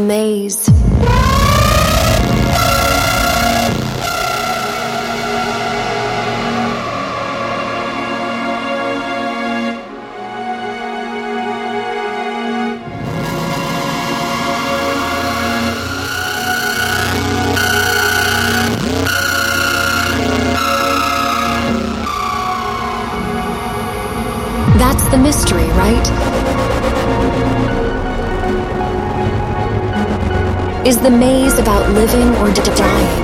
Maze. That's the mystery, right? Is the maze about living or dying?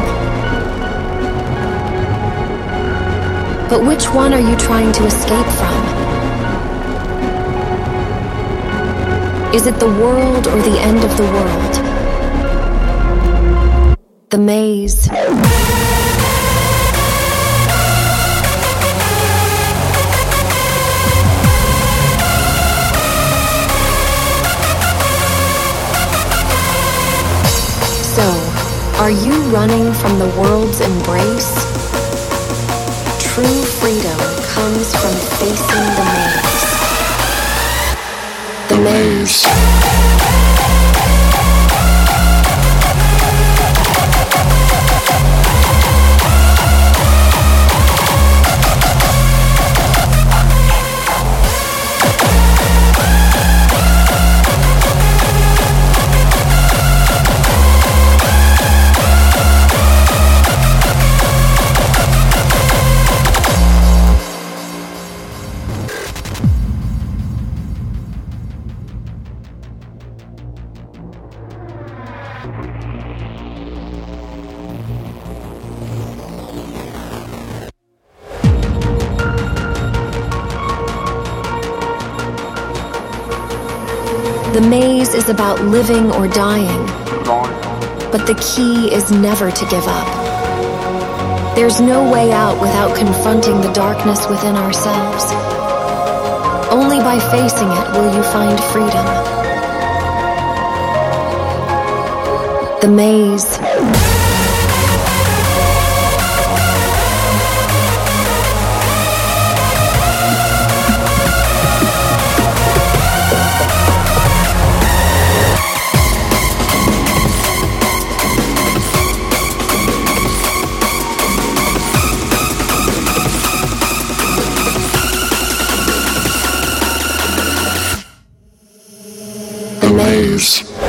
But which one are you trying to escape from? Is it the world or the end of the world? The maze. Are you running from the world's embrace? True freedom comes from facing the maze. The maze. The maze is about living or dying, but the key is never to give up. There's no way out without confronting the darkness within ourselves. Only by facing it will you find freedom. The maze. The maze.